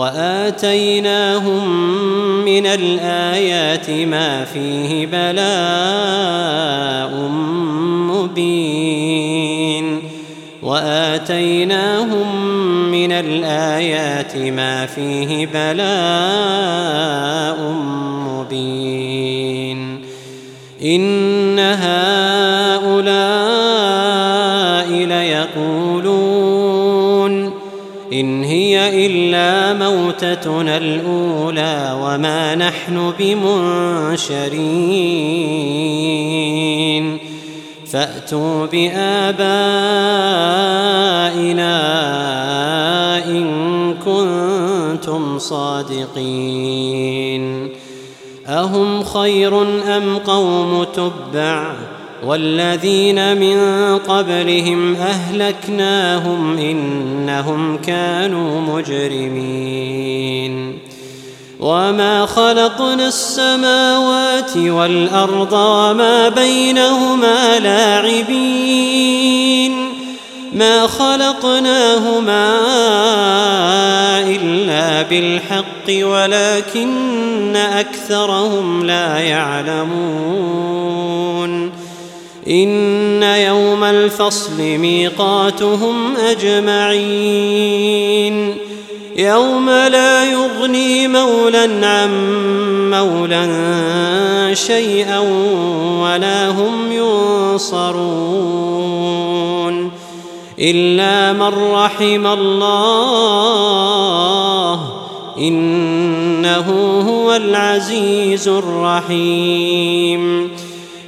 وآتيناهم من الآيات ما فيه بلاء مبين وآتيناهم من الآيات ما فيه بلاء مبين إن هؤلاء ليقولون إن هي إلا موتتنا الأولى وما نحن بمنشرين. فأتوا بآبائنا إن كنتم صادقين. أهم خير أم قوم تبع؟ والذين من قبلهم أهلكناهم إنهم كانوا مجرمين. وما خلقنا السماوات والأرض وما بينهما لاعبين. ما خلقناهما إلا بالحق ولكن أكثرهم لا يعلمون. إن يوم الفصل ميقاتهم أجمعين. يوم لا يغني مولى عن مولى شيئا ولا هم ينصرون. إلا من رحم الله إنه هو العزيز الرحيم.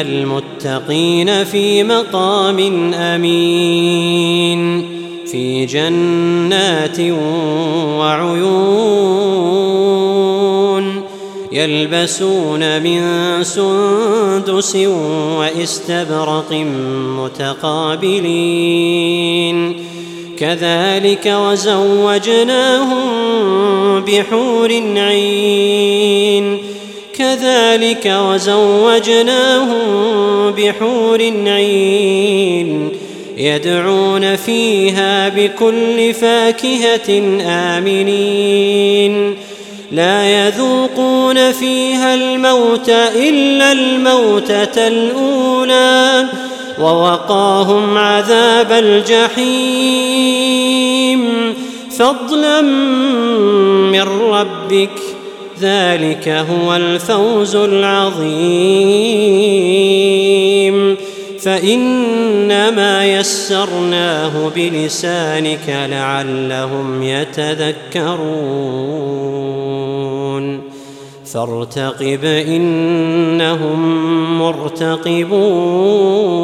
المتقين في مقام أمين في جنات وعيون يلبسون من سندس وإستبرق متقابلين. كذلك وزوجناهم بحور عين. كذلك وزوجناهم بحور عين يدعون فيها بكل فاكهة آمنين. لا يذوقون فيها الموت إلا الموتة الأولى ووقاهم عذاب الجحيم. فضلا من ربك ذلك هو الفوز العظيم. فإنما يسرناه بلسانك لعلهم يتذكرون. فارتقب إنهم مرتقبون.